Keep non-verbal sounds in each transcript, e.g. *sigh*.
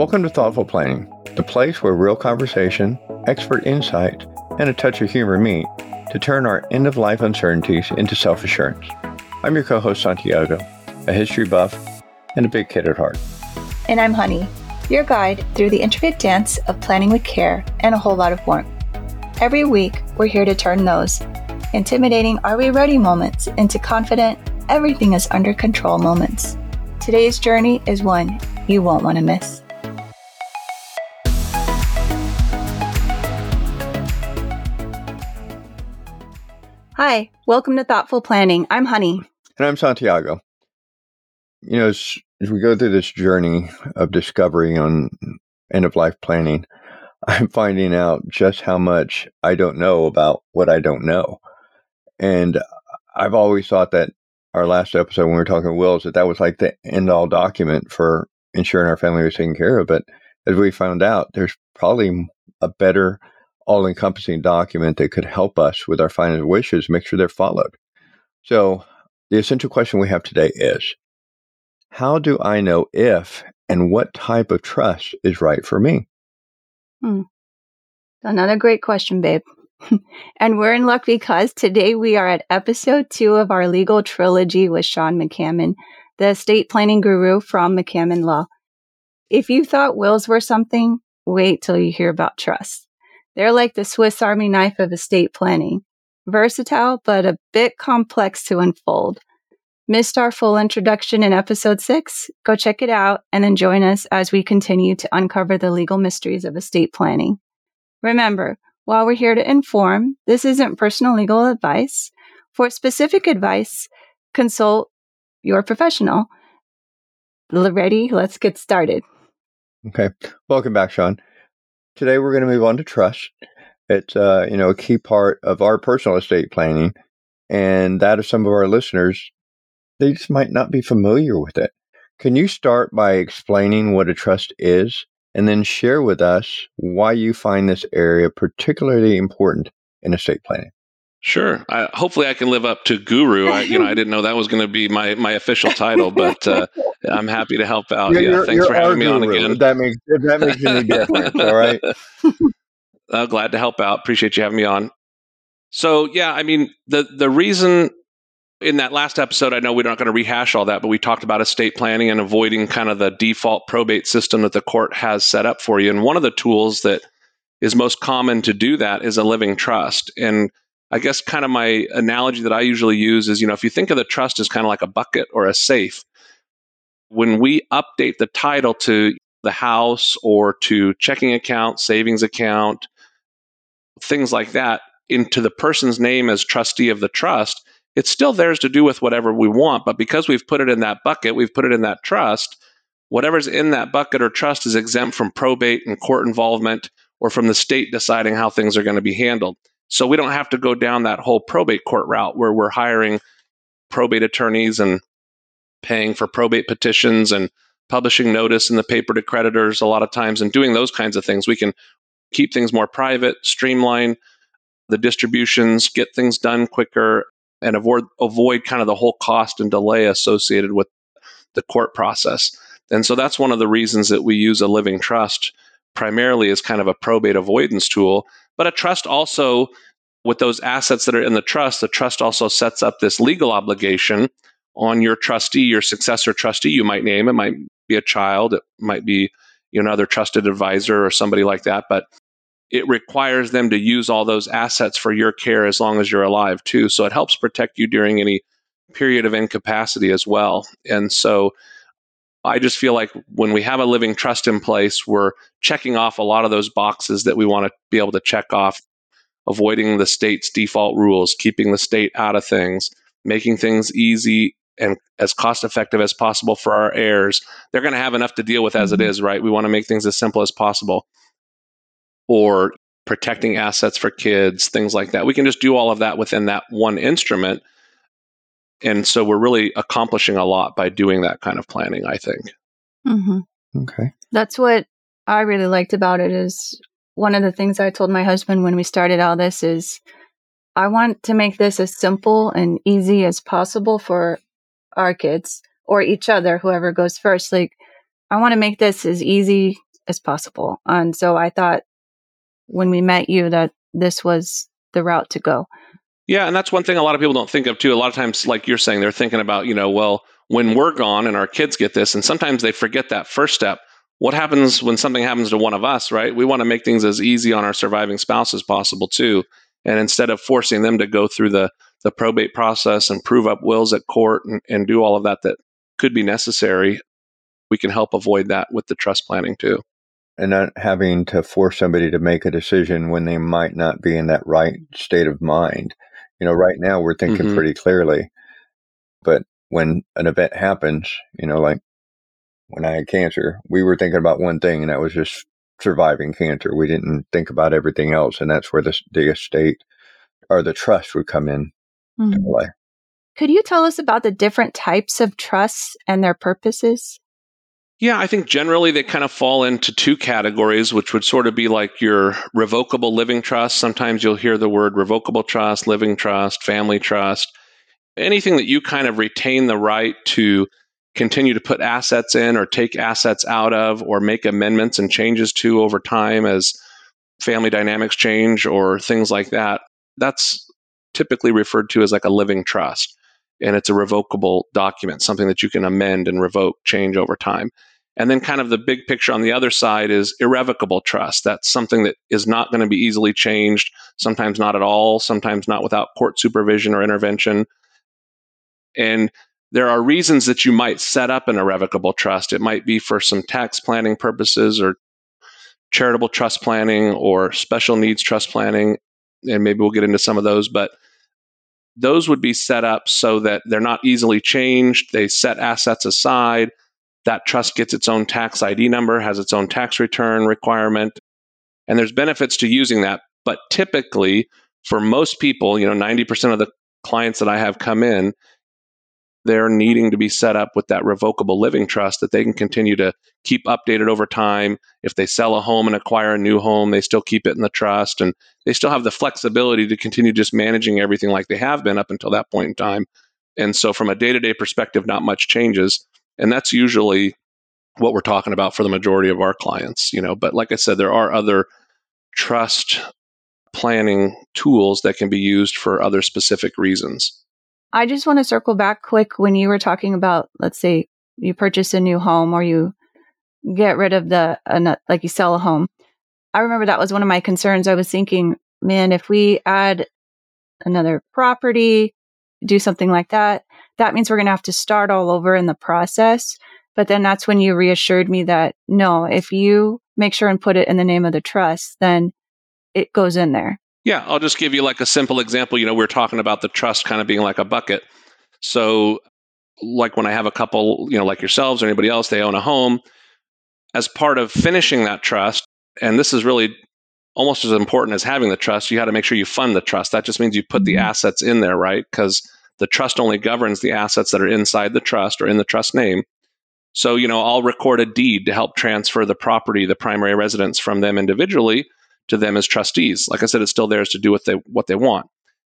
Welcome to Thoughtful Planning, the place where real conversation, expert insight, and a touch of humor meet to turn our end of life uncertainties into self assurance. I'm your co host, Santiago, a history buff and a big kid at heart. And I'm Honey, your guide through the intricate dance of planning with care and a whole lot of warmth. Every week, we're here to turn those intimidating are we ready moments into confident everything is under control moments. Today's journey is one you won't want to miss. Hi, welcome to Thoughtful Planning. I'm Honey. And I'm Santiago. You know, as, as we go through this journey of discovery on end of life planning, *laughs* I'm finding out just how much I don't know about what I don't know. And I've always thought that our last episode when we were talking wills that that was like the end all document for ensuring our family was taken care of. But as we found out, there's probably a better all encompassing document that could help us with our final wishes, make sure they're followed. So the essential question we have today is how do I know if and what type of trust is right for me? Hmm. Another great question, babe. *laughs* and we're in luck because today we are at episode two of our legal trilogy with Shawn McCammon, the estate planning guru from McCammon Law. If you thought wills were something, wait till you hear about trust. They're like the Swiss Army knife of estate planning. Versatile, but a bit complex to unfold. Missed our full introduction in episode six? Go check it out and then join us as we continue to uncover the legal mysteries of estate planning. Remember, while we're here to inform, this isn't personal legal advice. For specific advice, consult your professional. Ready? Let's get started. Okay. Welcome back, Shawn. Today we're going to move on to trust. It's uh, you know a key part of our personal estate planning, and that of some of our listeners. They just might not be familiar with it. Can you start by explaining what a trust is and then share with us why you find this area particularly important in estate planning. Sure. I, hopefully, I can live up to guru. I, you know, I didn't know that was going to be my, my official title, but uh, I'm happy to help out. You're, yeah, you're, thanks you're for having me on guru. again. That makes that makes any difference. all right. *laughs* *laughs* Uh, glad to help out. Appreciate you having me on. So yeah, I mean the the reason in that last episode, I know we're not going to rehash all that, but we talked about estate planning and avoiding kind of the default probate system that the court has set up for you. And one of the tools that is most common to do that is a living trust. And I guess kind of my analogy that I usually use is, you know, if you think of the trust as kind of like a bucket or a safe, when we update the title to the house or to checking account, savings account, things like that into the person's name as trustee of the trust, it's still theirs to do with whatever we want. But because we've put it in that bucket, we've put it in that trust, whatever's in that bucket or trust is exempt from probate and court involvement or from the state deciding how things are going to be handled. So we don't have to go down that whole probate court route where we're hiring probate attorneys and paying for probate petitions and publishing notice in the paper to creditors a lot of times and doing those kinds of things. We can keep things more private, streamline the distributions, get things done quicker, and avoid avoid kind of the whole cost and delay associated with the court process. And so that's one of the reasons that we use a living trust primarily as kind of a probate avoidance tool. But a trust also, with those assets that are in the trust, the trust also sets up this legal obligation on your trustee, your successor trustee, you might name. It might be a child, it might be you know, another trusted advisor or somebody like that. But it requires them to use all those assets for your care as long as you're alive too so it helps protect you during any period of incapacity as well and so i just feel like when we have a living trust in place we're checking off a lot of those boxes that we want to be able to check off avoiding the state's default rules keeping the state out of things making things easy and as cost effective as possible for our heirs they're going to have enough to deal with as mm-hmm. it is right we want to make things as simple as possible or protecting assets for kids, things like that. We can just do all of that within that one instrument. And so we're really accomplishing a lot by doing that kind of planning, I think. Mm-hmm. Okay. That's what I really liked about it is one of the things I told my husband when we started all this is I want to make this as simple and easy as possible for our kids or each other, whoever goes first. Like, I want to make this as easy as possible. And so I thought when we met you that this was the route to go. Yeah, and that's one thing a lot of people don't think of too. A lot of times, like you're saying, they're thinking about, you know, well, when we're gone and our kids get this, and sometimes they forget that first step. What happens when something happens to one of us, right? We want to make things as easy on our surviving spouse as possible too. And instead of forcing them to go through the the probate process and prove up wills at court and, and do all of that that could be necessary, we can help avoid that with the trust planning too and not having to force somebody to make a decision when they might not be in that right state of mind. You know, right now we're thinking mm-hmm. pretty clearly, but when an event happens, you know, like when I had cancer, we were thinking about one thing, and that was just surviving cancer. We didn't think about everything else, and that's where the, the estate or the trust would come in mm-hmm. to play. Could you tell us about the different types of trusts and their purposes? Yeah, I think generally they kind of fall into two categories, which would sort of be like your revocable living trust. Sometimes you'll hear the word revocable trust, living trust, family trust, anything that you kind of retain the right to continue to put assets in or take assets out of or make amendments and changes to over time as family dynamics change or things like that. That's typically referred to as like a living trust. And it's a revocable document, something that you can amend and revoke, change over time. And then, kind of the big picture on the other side is irrevocable trust. That's something that is not going to be easily changed, sometimes not at all, sometimes not without court supervision or intervention. And there are reasons that you might set up an irrevocable trust. It might be for some tax planning purposes or charitable trust planning or special needs trust planning. And maybe we'll get into some of those, but those would be set up so that they're not easily changed. They set assets aside that trust gets its own tax ID number, has its own tax return requirement, and there's benefits to using that. But typically, for most people, you know, 90% of the clients that I have come in, they're needing to be set up with that revocable living trust that they can continue to keep updated over time. If they sell a home and acquire a new home, they still keep it in the trust and they still have the flexibility to continue just managing everything like they have been up until that point in time. And so, from a day to day perspective, not much changes. And that's usually what we're talking about for the majority of our clients, you know, but like I said there are other trust planning tools that can be used for other specific reasons. I just want to circle back quick when you were talking about let's say you purchase a new home or you get rid of the uh, like you sell a home. I remember that was one of my concerns. I was thinking, man, if we add another property, do something like that, that means we're going to have to start all over in the process. But then that's when you reassured me that no, if you make sure and put it in the name of the trust, then it goes in there. Yeah, I'll just give you like a simple example. You know, we are talking about the trust kind of being like a bucket. So, like when I have a couple, you know, like yourselves or anybody else, they own a home. As part of finishing that trust, and this is really almost as important as having the trust, you got to make sure you fund the trust. That just means you put the mm-hmm. assets in there, right? Because the trust only governs the assets that are inside the trust or in the trust name. So, you know, I'll record a deed to help transfer the property, the primary residence from them individually to them as trustees. Like I said, it's still theirs to do what they what they want.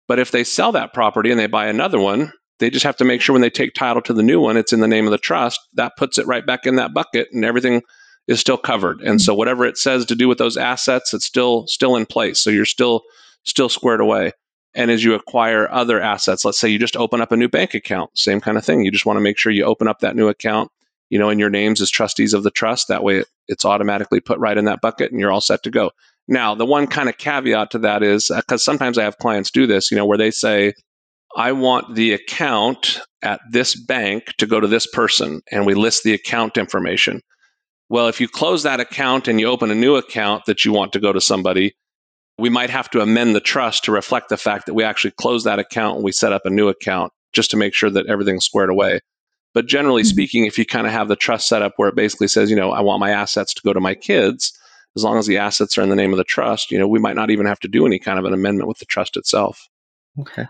But if they sell that property and they buy another one, they just have to make sure when they take title to the new one, it's in the name of the trust. That puts it right back in that bucket and everything is still covered. And so whatever it says to do with those assets, it's still still in place. So you're still still squared away. And as you acquire other assets, let's say you just open up a new bank account, same kind of thing. You just want to make sure you open up that new account, you know, in your names as trustees of the trust. That way it, it's automatically put right in that bucket and you're all set to go. Now, the one kind of caveat to that is because uh, sometimes I have clients do this, you know, where they say, I want the account at this bank to go to this person, and we list the account information. Well, if you close that account and you open a new account that you want to go to somebody, we might have to amend the trust to reflect the fact that we actually closed that account and we set up a new account just to make sure that everything's squared away. But generally mm-hmm. speaking, if you kind of have the trust set up where it basically says, you know, I want my assets to go to my kids, as long as the assets are in the name of the trust, you know, we might not even have to do any kind of an amendment with the trust itself. Okay.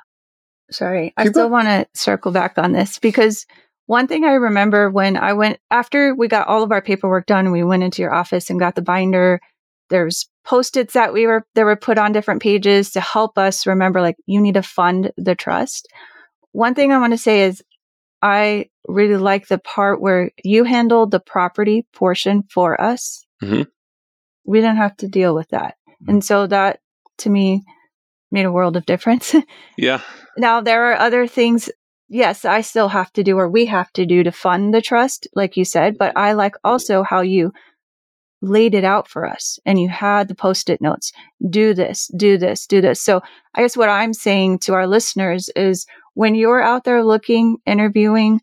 Sorry, Keep I still want to circle back on this because one thing I remember when I went after we got all of our paperwork done, we went into your office and got the binder. There's post-its that we were that were put on different pages to help us remember like you need to fund the trust. One thing I want to say is I really like the part where you handled the property portion for us Mhm. We didn't have to deal with that. And so that to me made a world of difference. *laughs* Yeah. now there are other things yes, I still have to do or we have to do to fund the trust, like you said, but I like also how you laid it out for us and you had the post-it notes. Do this, do this, do this. So I guess what I'm saying to our listeners is when you're out there looking, interviewing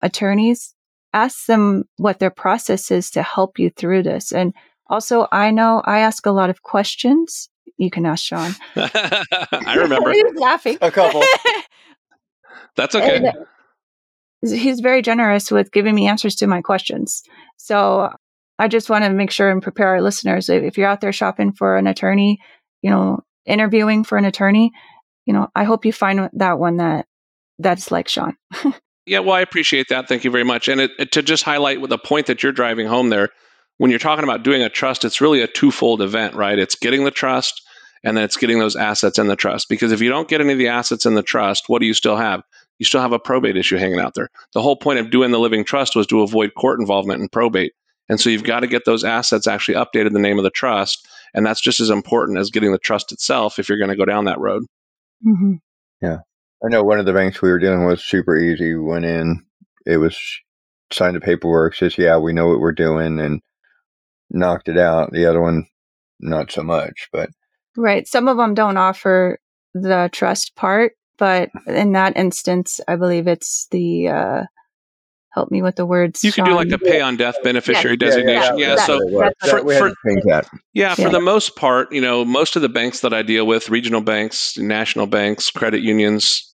attorneys, ask them what their process is to help you through this. And also, I know I ask a lot of questions. You can ask Shawn. *laughs* I remember. *laughs* He's laughing. A couple. *laughs* That's okay. He's very generous with giving me answers to my questions. So I just want to make sure and prepare our listeners. If you're out there shopping for an attorney, you know, interviewing for an attorney, you know, I hope you find that one that that's like Shawn. *laughs* Yeah, well, I appreciate that. Thank you very much. And it, it- to just highlight with the point that you're driving home there, when you're talking about doing a trust, it's really a twofold event, right? It's getting the trust and then it's getting those assets in the trust. Because if you don't get any of the assets in the trust, what do you still have? You still have a probate issue hanging out there. The whole point of doing the living trust was to avoid court involvement in probate. And so you've got to get those assets actually updated in the name of the trust. And that's just as important as getting the trust itself if you're going to go down that road. Mm-hmm. I know one of the banks we were dealing with super easy. Went in, it was signed the paperwork, says, "Yeah, we know what we're doing," and knocked it out. The other one, not so much. But Right. Some of them don't offer the trust part, but in that instance, I believe it's the uh, help me with the words. You can do like a pay on death beneficiary Yeah, designation. Yeah, that- so that's what it was. that's what- we had for- that. Yeah, for the most part, you know, most of the banks that I deal with, regional banks, national banks, credit unions,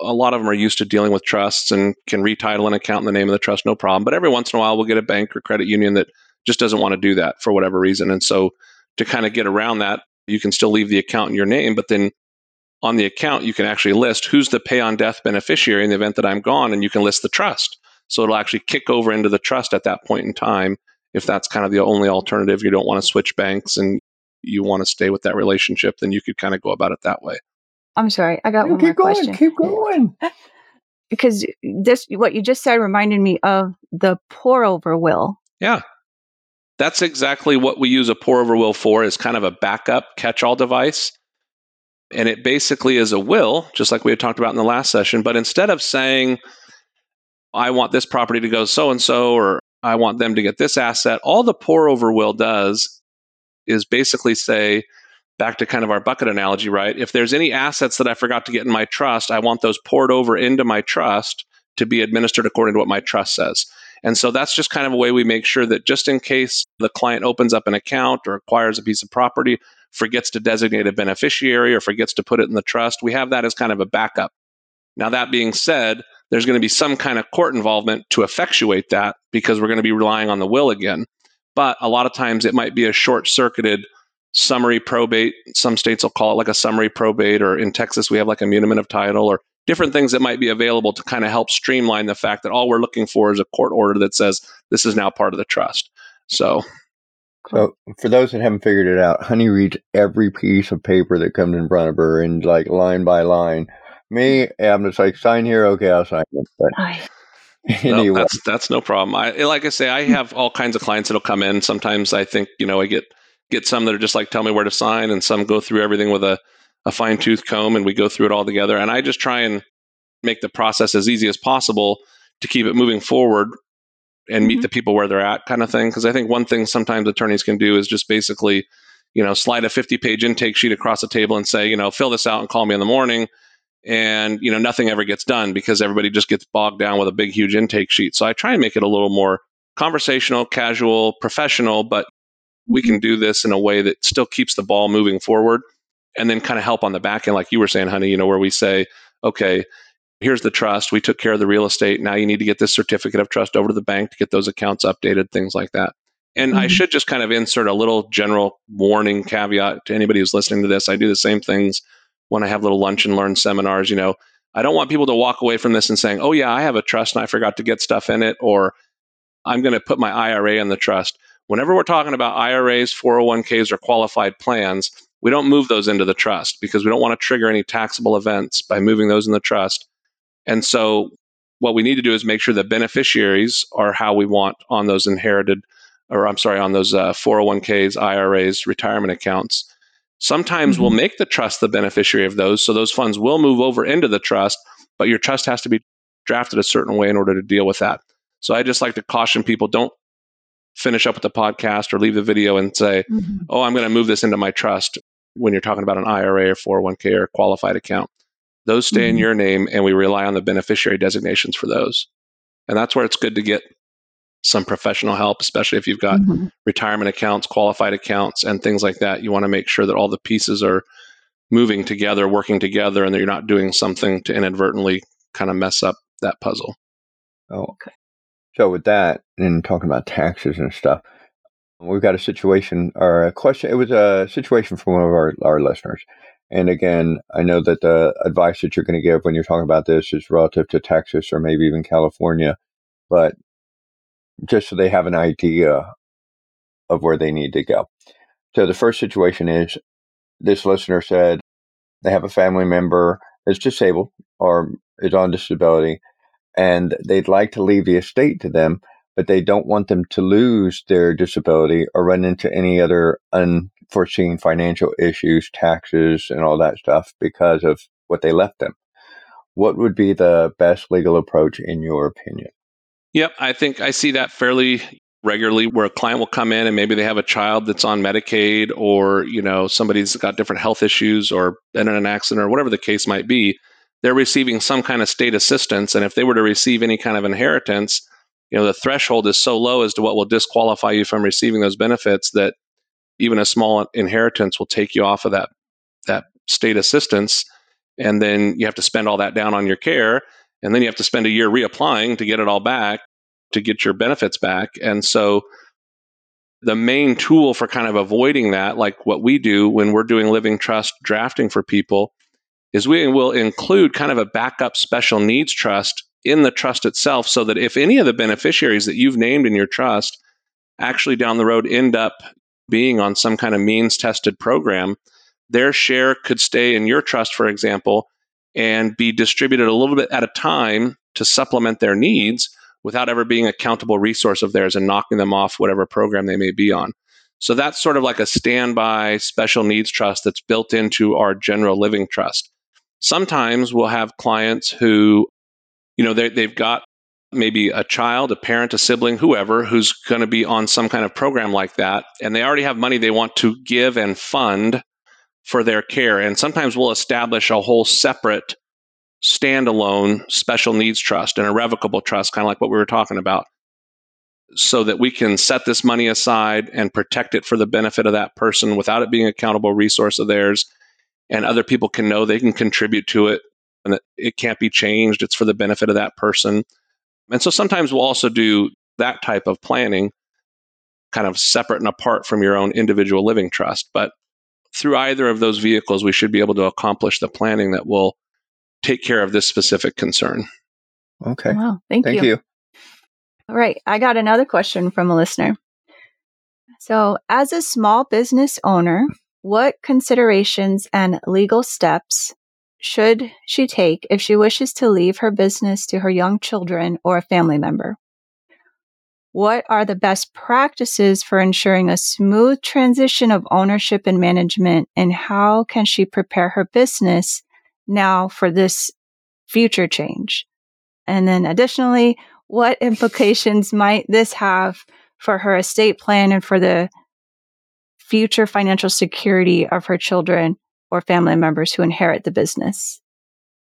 a lot of them are used to dealing with trusts and can retitle an account in the name of the trust, no problem. But every once in a while, we'll get a bank or credit union that just doesn't want to do that for whatever reason. And so to kind of get around that, you can still leave the account in your name, but then on the account, you can actually list who's the pay on death beneficiary in the event that I'm gone, and you can list the trust. So it'll actually kick over into the trust at that point in time if that's kind of the only alternative. You don't want to switch banks and you want to stay with that relationship, then you could kind of go about it that way. I'm sorry. I got one more keep going. question. Keep going. because this what you just said reminded me of the pour over will. That's exactly what we use a pour over will for is kind of a backup catch-all device. And it basically is a will, just like we had talked about in the last session. But instead of saying, I want this property to go so and so, or I want them to get this asset, all the pour over will does is basically say, back to kind of our bucket analogy, right? If there's any assets that I forgot to get in my trust, I want those poured over into my trust to be administered according to what my trust says. And so that's just kind of a way we make sure that just in case the client opens up an account or acquires a piece of property, forgets to designate a beneficiary or forgets to put it in the trust, we have that as kind of a backup. Now, that being said, there's going to be some kind of court involvement to effectuate that because we're going to be relying on the will again. But a lot of times it might be a short circuited summary probate. Some states will call it like a summary probate, or in Texas, we have like a muniment of title, or different things that might be available to kind of help streamline the fact that all we're looking for is a court order that says this is now part of the trust. So, So for those that haven't figured it out, Honey reads every piece of paper that comes in front of her and like line by line. Me, I'm just like sign here, okay, I'll sign it. But I, *laughs* no, that's that's no problem. I like I say, I have all kinds of clients that'll come in. Sometimes I think you know I get get some that are just like tell me where to sign, and some go through everything with a a fine tooth comb, and we go through it all together. And I just try and make the process as easy as possible to keep it moving forward and meet Mhm. the people where they're at, kind of thing. Because I think one thing sometimes attorneys can do is just basically, you know, slide a 50 page intake sheet across the table and say, you know, fill this out and call me in the morning. And, you know, nothing ever gets done because everybody just gets bogged down with a big, huge intake sheet. So I try and make it a little more conversational, casual, professional, but we can do this in a way that still keeps the ball moving forward and then kind of help on the back end, like you were saying, honey, you know, where we say, okay, here's the trust. We took care of the real estate. Now you need to get this certificate of trust over to the bank to get those accounts updated, things like that. And I Mhm. should just kind of insert a little general warning caveat to anybody who's listening to this. I do the same things when I have little lunch and learn seminars. You know, I don't want people to walk away from this and saying, oh, yeah, I have a trust and I forgot to get stuff in it, or I'm going to put my IRA in the trust. Whenever we're talking about IRAs, 401ks, or qualified plans, we don't move those into the trust because we don't want to trigger any taxable events by moving those in the trust. And so, what we need to do is make sure the beneficiaries are how we want on those inherited or I'm sorry, on those uh, 401ks, IRAs, retirement accounts. Sometimes mm-hmm. we'll make the trust the beneficiary of those. So those funds will move over into the trust, but your trust has to be drafted a certain way in order to deal with that. So I just like to caution people don't finish up with the podcast or leave the video and say, mm-hmm. oh, I'm going to move this into my trust when you're talking about an IRA or 401k or qualified account. Those stay mm-hmm. in your name and we rely on the beneficiary designations for those. And that's where it's good to get some professional help, especially if you've got mm-hmm. retirement accounts, qualified accounts, and things like that. You want to make sure that all the pieces are moving together, working together, and that you're not doing something to inadvertently kind of mess up that puzzle. Oh, okay. So with that, and talking about taxes and stuff, we've got a situation or a question. It was a situation from one of our, our listeners. And again, I know that the advice that you're going to give when you're talking about this is relative to Texas or maybe even California, but just so they have an idea of where they need to go. So the first situation is this listener said they have a family member that's disabled or is on disability and they'd like to leave the estate to them, but they don't want them to lose their disability or run into any other unforeseen financial issues, taxes, and all that stuff because of what they left them. What would be the best legal approach in your opinion? Yep, I think I see that fairly regularly where a client will come in and maybe they have a child that's on Medicaid or, you know, somebody's got different health issues or been in an accident or whatever the case might be. They're receiving some kind of state assistance. And if they were to receive any kind of inheritance, you know, the threshold is so low as to what will disqualify you from receiving those benefits that even a small inheritance will take you off of that that state assistance. And then you have to spend all that down on your care and then you have to spend a year reapplying to get it all back to get your benefits back and so the main tool for kind of avoiding that like what we do when we're doing living trust drafting for people is we will include kind of a backup special needs trust in the trust itself so that if any of the beneficiaries that you've named in your trust actually down the road end up being on some kind of means tested program their share could stay in your trust for example and be distributed a little bit at a time to supplement their needs without ever being a countable resource of theirs and knocking them off whatever program they may be on. So that's sort of like a standby special needs trust that's built into our general living trust. Sometimes we'll have clients who, you know, they've got maybe a child, a parent, a sibling, whoever, who's going to be on some kind of program like that, and they already have money they want to give and fund for their care. And sometimes we'll establish a whole separate standalone special needs trust, an irrevocable trust, kind of like what we were talking about, so that we can set this money aside and protect it for the benefit of that person without it being a accountable resource of theirs. And other people can know they can contribute to it and that it can't be changed. It's for the benefit of that person. And so sometimes we'll also do that type of planning kind of separate and apart from your own individual living trust. But through either of those vehicles, we should be able to accomplish the planning that will take care of this specific concern. Okay. Wow. Thank, you. Thank you. you. All right. I got another question from a listener. So, as a small business owner, what considerations and legal steps should she take if she wishes to leave her business to her young children or a family member? What are the best practices for ensuring a smooth transition of ownership and management? And how can she prepare her business now for this future change? And then additionally, what *laughs* implications might this have for her estate plan and for the future financial security of her children or family members who inherit the business?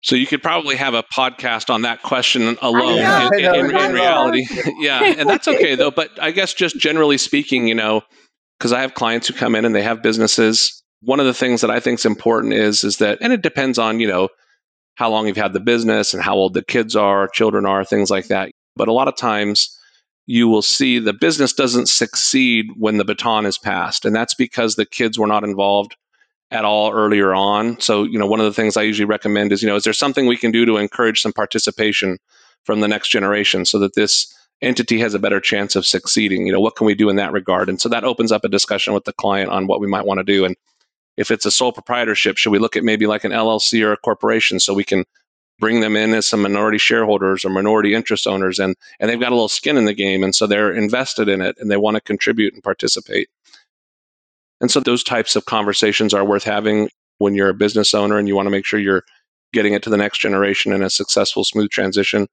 So you could probably have a podcast on that question alone know, in, in, in, in reality. *laughs* *laughs* yeah. And that's okay though. But I guess just generally speaking, you know, because I have clients who come in and they have businesses. One of the things that I think is important is is that and it depends on, you know, how long you've had the business and how old the kids are, children are, things like that. But a lot of times you will see the business doesn't succeed when the baton is passed. And that's because the kids were not involved at all earlier on. So, you know, one of the things I usually recommend is, you know, is there something we can do to encourage some participation from the next generation so that this entity has a better chance of succeeding? You know, what can we do in that regard? And so that opens up a discussion with the client on what we might want to do. And if it's a sole proprietorship, should we look at maybe like an LLC or a corporation so we can bring them in as some minority shareholders or minority interest owners and and they've got a little skin in the game and so they're invested in it and they want to contribute and participate and so those types of conversations are worth having when you're a business owner and you want to make sure you're getting it to the next generation in a successful smooth transition.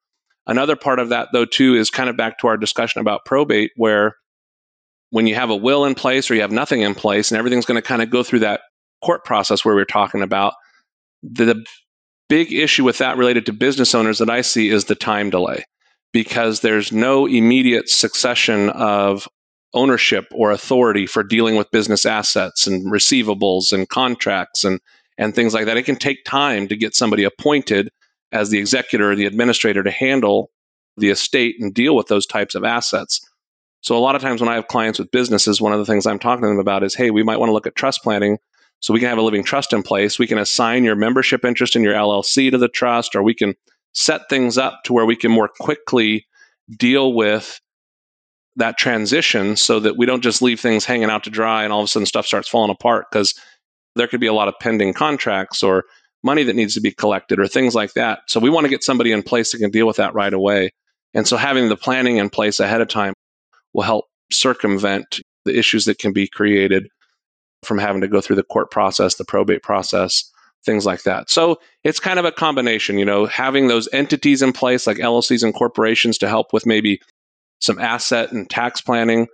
Another part of that though too is kind of back to our discussion about probate where when you have a will in place or you have nothing in place and everything's going to kind of go through that court process where we we're talking about the big issue with that related to business owners that I see is the time delay because there's no immediate succession of ownership or authority for dealing with business assets and receivables and contracts and and things like that. It can take time to get somebody appointed as the executor or the administrator to handle the estate and deal with those types of assets. So a lot of times when I have clients with businesses, one of the things I'm talking to them about is, hey, we might want to look at trust planning so we can have a living trust in place. We can assign your membership interest in your LLC to the trust, or we can set things up to where we can more quickly deal with that transition so that we don't just leave things hanging out to dry and all of a sudden stuff starts falling apart because there could be a lot of pending contracts or money that needs to be collected or things like that. So we want to get somebody in place that can deal with that right away. And so having the planning in place ahead of time will help circumvent the issues that can be created from having to go through the court process, the probate process, things like that. So it's kind of a combination, you know, having those entities in place like LLCs and corporations to help with maybe some asset and tax planning,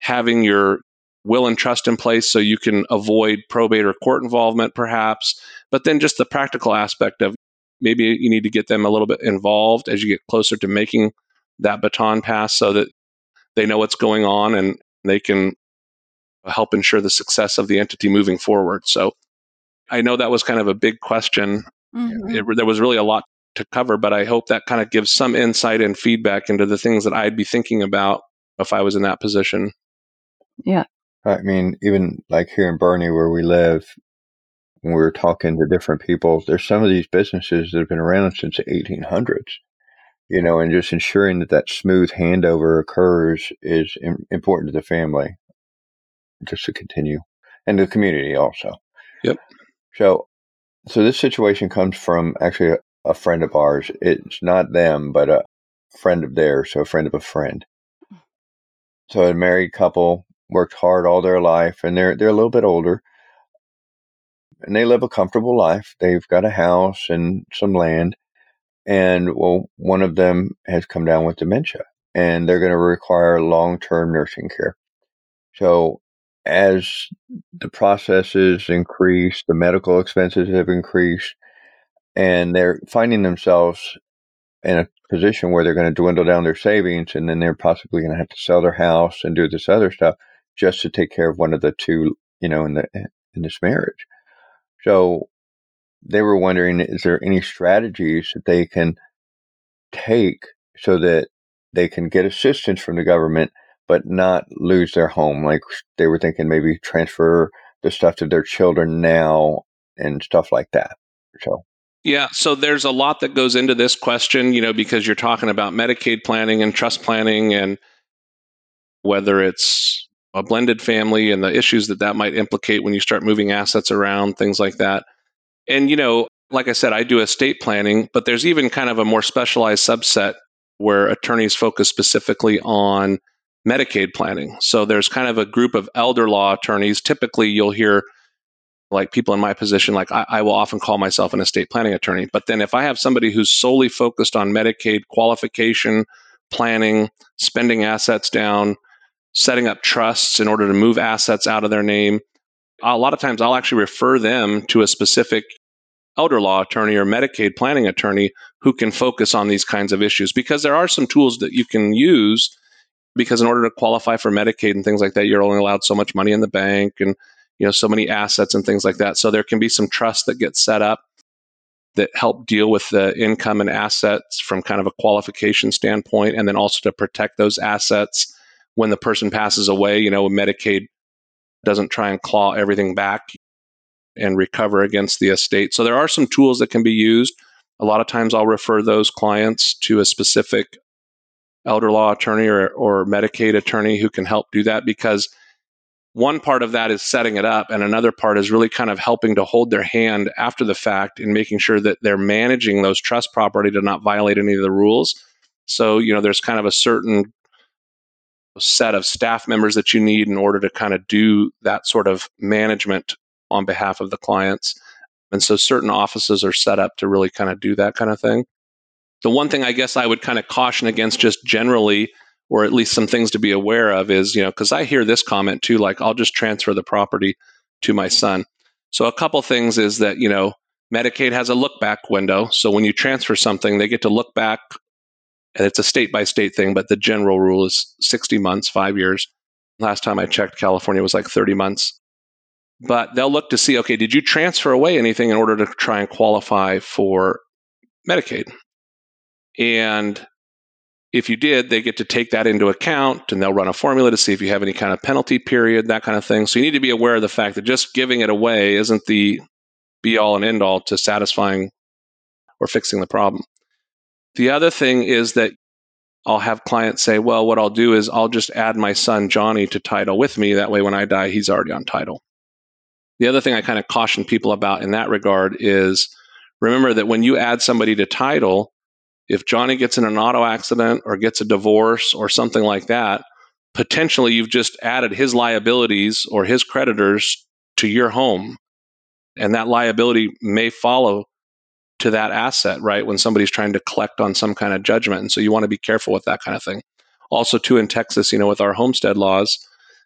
having your will and trust in place so you can avoid probate or court involvement perhaps, but then just the practical aspect of maybe you need to get them a little bit involved as you get closer to making that baton pass so that they know what's going on and they can help ensure the success of the entity moving forward. So I know that was kind of a big question. Mm-hmm. It, there was really a lot to cover, but I hope that kind of gives some insight and feedback into the things that I'd be thinking about if I was in that position. Yeah. I mean, even like here in Boerne where we live, when we were talking to different people, there's some of these businesses that have been around since the 1800s, you know, and just ensuring that that smooth handover occurs is important to the family just to continue and the community also. Yep. So, so this situation comes from actually a, friend of ours. It's not them, but a friend of theirs, so a friend of a friend. So a married couple worked hard all their life, and they're they're a little bit older, and they live a comfortable life. They've got a house and some land, and well, one of them has come down with dementia, and they're going to require long term nursing care. So as the processes increase, the medical expenses have increased, and they're finding themselves in a position where they're going to dwindle down their savings, and then they're possibly going to have to sell their house and do this other stuff just to take care of one of the two, you know, in the in this marriage. So they were wondering, is there any strategies that they can take so that they can get assistance from the government but not lose their home. Like they were thinking maybe transfer the stuff to their children now and stuff like that. So yeah, so there's a lot that goes into this question, you know, because you're talking about Medicaid planning and trust planning and whether it's a blended family and the issues that that might implicate when you start moving assets around, things like that. And, you know, like I said, I do estate planning, but there's even kind of a more specialized subset where attorneys focus specifically on Medicaid planning. So there's kind of a group of elder law attorneys. Typically, you'll hear like people in my position, like I, I, will often call myself an estate planning attorney. But then if I have somebody who's solely focused on Medicaid qualification, planning, spending assets down, setting up trusts in order to move assets out of their name, a lot of times I'll actually refer them to a specific elder law attorney or Medicaid planning attorney who can focus on these kinds of issues because there are some tools that you can use because in order to qualify for Medicaid and things like that, you're only allowed so much money in the bank and you know so many assets and things like that. So there can be some trust that gets set up that help deal with the income and assets from kind of a qualification standpoint, and then also to protect those assets when the person passes away. You know, Medicaid doesn't try and claw everything back and recover against the estate. So there are some tools that can be used. A lot of times I'll refer those clients to a specific elder law attorney or, or Medicaid attorney who can help do that because one part of that is setting it up, and another part is really kind of helping to hold their hand after the fact and making sure that they're managing those trust property to not violate any of the rules. So, you know, there's kind of a certain set of staff members that you need in order to kind of do that sort of management on behalf of the clients. And so certain offices are set up to really kind of do that kind of thing. The one thing I guess I would kind of caution against just generally, or at least some things to be aware of, is, you know, because I hear this comment too, like, I'll just transfer the property to my son. So a couple things is that, you know, Medicaid has a look back window. So when you transfer something, they get to look back, and it's a state by state thing, but the general rule is 60 months, five years. Last time I checked, California was like 30 months but they'll look to see okay, did you transfer away anything in order to try and qualify for Medicaid? And if you did, they get to take that into account and they'll run a formula to see if you have any kind of penalty period, that kind of thing. So you need to be aware of the fact that just giving it away isn't the be all and end all to satisfying or fixing the problem. The other thing is that I'll have clients say, well, what I'll do is I'll just add my son Johnny to title with me. That way, when I die, he's already on title. The other thing I kind of caution people about in that regard is remember that when you add somebody to title, if Johnny gets in an auto accident or gets a divorce or something like that, potentially you've just added his liabilities or his creditors to your home. And that liability may follow to that asset, right? When somebody's trying to collect on some kind of judgment. And so you want to be careful with that kind of thing. Also, too, in Texas, you know, with our homestead laws,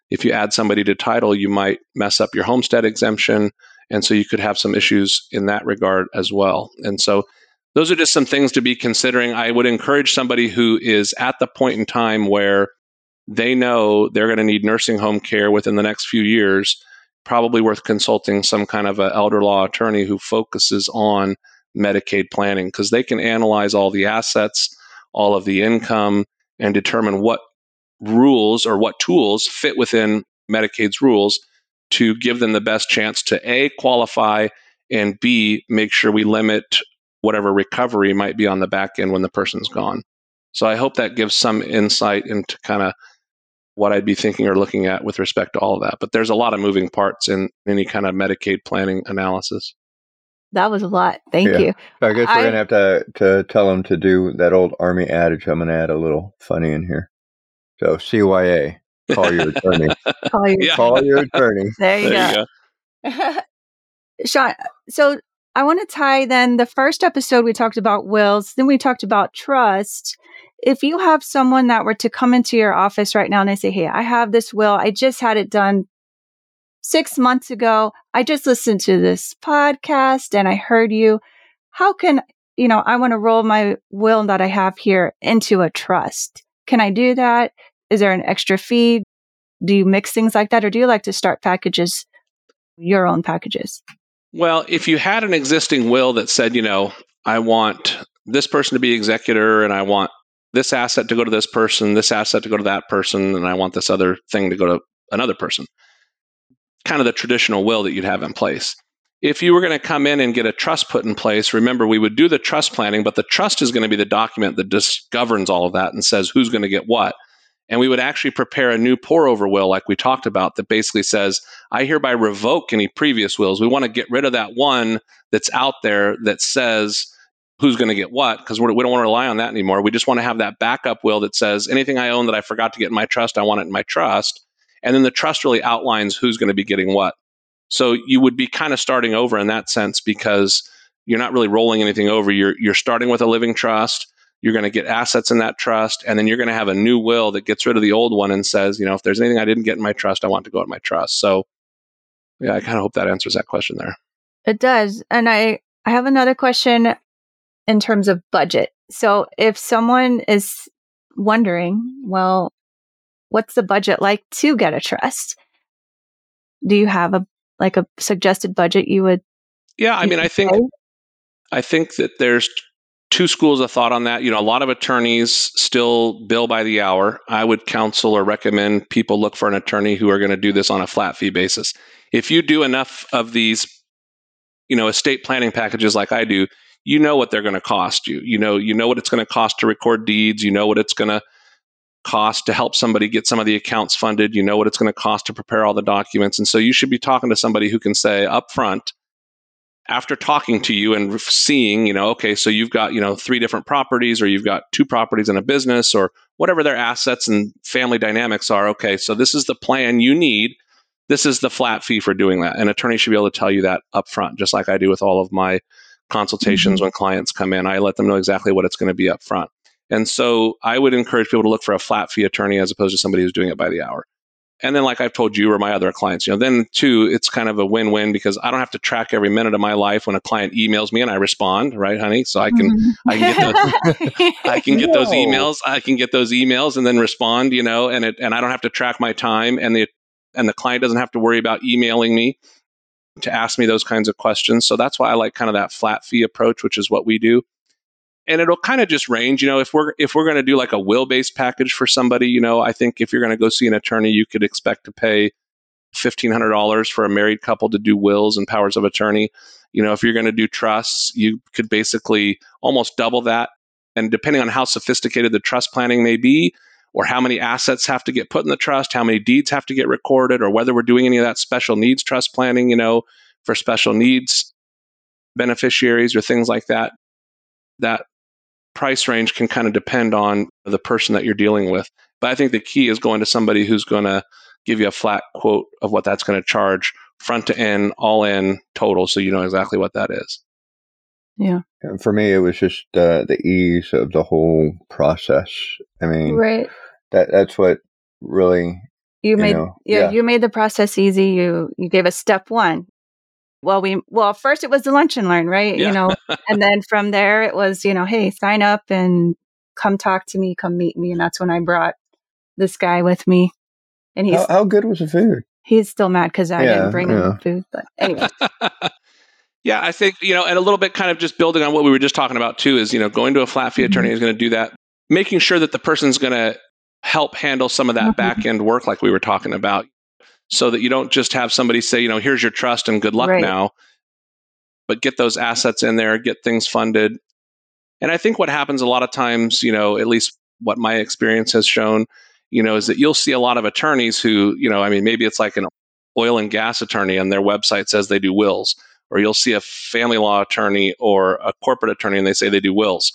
if you add somebody to title, you might mess up your homestead exemption. And so you could have some issues in that regard as well. And so those are just some things to be considering. I would encourage somebody who is at the point in time where they know they're going to need nursing home care within the next few years, probably worth consulting some kind of an elder law attorney who focuses on Medicaid planning because they can analyze all the assets, all of the income, and determine what rules or what tools fit within Medicaid's rules to give them the best chance to A, qualify, and B, make sure we limit whatever recovery might be on the back end when the person's gone. So I hope that gives some insight into kind of what I'd be thinking or looking at with respect to all of that. But there's a lot of moving parts in any kind of Medicaid planning analysis. That was a lot. Thank Yeah. you. I guess we're I- gonna have to to tell them to do that old army adage. I'm gonna add a little funny in here. So CYA, call your *laughs* attorney. Call your- Yeah. call your attorney. There you There go. you go. *laughs* Shawn, so I want to tie then the first episode we talked about wills, then we talked about trust. If you have someone that were to come into your office right now and they say, Hey, I have this will, I just had it done six months ago. I just listened to this podcast and I heard you. How can, you know, I want to roll my will that I have here into a trust. Can I do that? Is there an extra fee? Do you mix things like that or do you like to start packages, your own packages? Well, if you had an existing will that said, you know, I want this person to be executor and I want this asset to go to this person, this asset to go to that person, and I want this other thing to go to another person. Kind of the traditional will that you'd have in place. If you were going to come in and get a trust put in place, remember we would do the trust planning, but the trust is going to be the document that just governs all of that and says who's going to get what. And we would actually prepare a new pour over will, like we talked about, that basically says, I hereby revoke any previous wills. We want to get rid of that one that's out there that says who's going to get what, because we don't want to rely on that anymore. We just want to have that backup will that says anything I own that I forgot to get in my trust, I want it in my trust. And then the trust really outlines who's going to be getting what. So you would be kind of starting over in that sense because you're not really rolling anything over. You're you're starting with a living trust. You're going to get assets in that trust, and then you're going to have a new will that gets rid of the old one and says, you know, if there's anything I didn't get in my trust, I want to go in my trust. So, yeah, I kind of hope that answers that question there. It does. And I, I have another question in terms of budget. So if someone is wondering, well, what's the budget like to get a trust? Do you have a like a suggested budget you would Yeah, I mean, I think? I think that there's two schools of thought on that. You know, a lot of attorneys still bill by the hour. I would counsel or recommend people look for an attorney who are going to do this on a flat fee basis. If you do enough of these, you know, estate planning packages like I do, you know what they're going to cost you. You know, you know what it's going to cost to record deeds. You know what it's going to cost to help somebody get some of the accounts funded. You know what it's going to cost to prepare all the documents. And so you should be talking to somebody who can say up front, after talking to you and seeing, you know, okay, so you've got, you know, three different properties or you've got two properties in a business or whatever their assets and family dynamics are. Okay, so this is the plan you need. This is the flat fee for doing that. An attorney should be able to tell you that up front, just like I do with all of my consultations mm-hmm. when clients come in. I let them know exactly what it's going to be up front. And so I would encourage people to look for a flat fee attorney as opposed to somebody who's doing it by the hour. And then, like I've told you or my other clients, you know, then too, it's kind of a win win because I don't have to track every minute of my life when a client emails me and I respond, right, honey? So I can, mm-hmm. I can get those, I can get those emails, I can get those emails and then respond, you know, and it, and I don't have to track my time and the, and the client doesn't have to worry about emailing me to ask me those kinds of questions. So that's why I like kind of that flat fee approach, which is what we do and it'll kind of just range you know if we're if we're going to do like a will based package for somebody you know i think if you're going to go see an attorney you could expect to pay $1500 for a married couple to do wills and powers of attorney. You know if you're going to do trusts you could basically almost double that and depending on how sophisticated the trust planning may be or how many assets have to get put in the trust how many deeds have to get recorded or whether we're doing any of that special needs trust planning you know for special needs beneficiaries or things like that that price range can kind of depend on the person that you're dealing with. But I think the key is going to somebody who's going to give you a flat quote of what that's going to charge front to end, all in total, so you know exactly what that is. Yeah. And for me, it was just uh, the ease of the whole process. I mean, right. That that's what really you, you made. Know, yeah, yeah, you made the process easy. You you gave us step one well we well first it was the lunch and learn right yeah. you know *laughs* and then from there it was you know hey sign up and come talk to me come meet me and that's when i brought this guy with me and he's how, how good was the food he's still mad because i yeah, didn't bring yeah. him food but *laughs* anyway yeah i think you know and a little bit kind of just building on what we were just talking about too is you know going to a flat fee mm-hmm. attorney is going to do that making sure that the person's going to help handle some of that mm-hmm. back end work like we were talking about so that you don't just have somebody say, you know, here's your trust and good luck right. now, but get those assets in there, get things funded. And I think what happens a lot of times, you know, at least what my experience has shown, you know, is that you'll see a lot of attorneys who, you know, I mean, maybe it's like an oil and gas attorney and their website says they do wills, or you'll see a family law attorney or a corporate attorney and they say they do wills.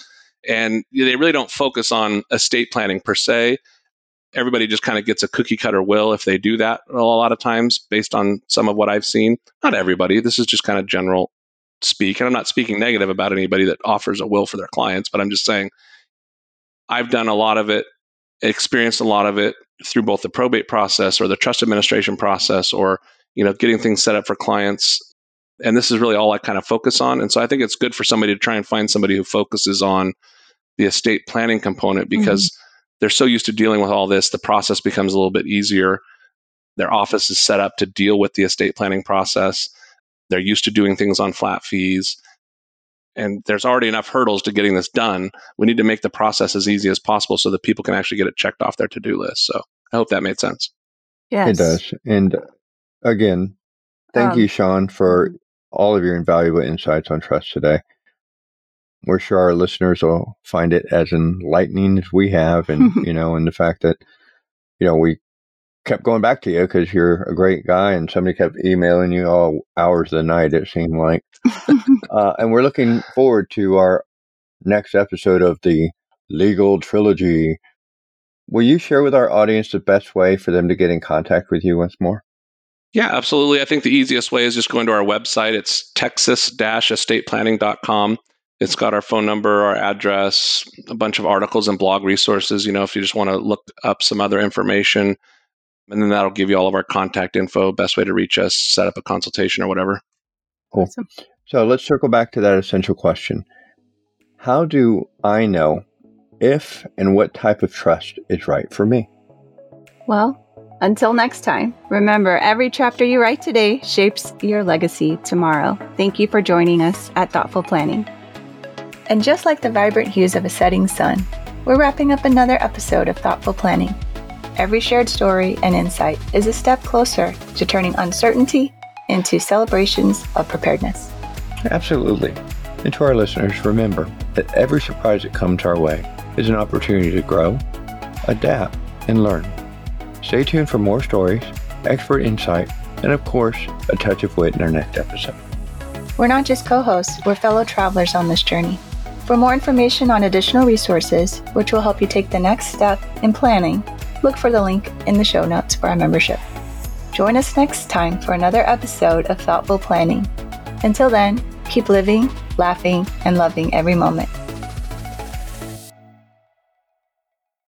And they really don't focus on estate planning per se everybody just kind of gets a cookie cutter will if they do that a lot of times based on some of what I've seen. Not everybody. This is just kind of general speak. And I'm not speaking negative about anybody that offers a will for their clients, but I'm just saying I've done a lot of it, experienced a lot of it through both the probate process or the trust administration process or, you know, getting things set up for clients. And this is really all I kind of focus on. And so I think it's good for somebody to try and find somebody who focuses on the estate planning component because mm-hmm they're so used to dealing with all this, the process becomes a little bit easier. Their office is set up to deal with the estate planning process. They're used to doing things on flat fees. And there's already enough hurdles to getting this done. We need to make the process as easy as possible so that people can actually get it checked off their to do list. So I hope that made sense. Yes. It does. And again, thank um, you, Shawn, for mm-hmm. all of your invaluable insights on trust today we're sure our listeners will find it as enlightening as we have, and *laughs* you know, and the fact that you know we kept going back to you because you're a great guy, and somebody kept emailing you all hours of the night. It seemed like, *laughs* uh, and we're looking forward to our next episode of the Legal Trilogy. Will you share with our audience the best way for them to get in contact with you once more? Yeah, absolutely. I think the easiest way is just going to our website. It's texas-estateplanning.com. It's got our phone number, our address, a bunch of articles and blog resources. You know, if you just want to look up some other information, and then that'll give you all of our contact info, best way to reach us, set up a consultation or whatever. Cool. Awesome. So let's circle back to that essential question. How do I know if and what type of trust is right for me? Well, until next time, remember every chapter you write today shapes your legacy tomorrow. Thank you for joining us at Thoughtful Planning. And just like the vibrant hues of a setting sun, we're wrapping up another episode of Thoughtful Planning. Every shared story and insight is a step closer to turning uncertainty into celebrations of preparedness. Absolutely. And to our listeners, remember that every surprise that comes our way is an opportunity to grow, adapt, and learn. Stay tuned for more stories, expert insight, and of course, a touch of wit in our next episode. We're not just co hosts, we're fellow travelers on this journey. For more information on additional resources, which will help you take the next step in planning, look for the link in the show notes for our membership. Join us next time for another episode of Thoughtful Planning. Until then, keep living, laughing, and loving every moment.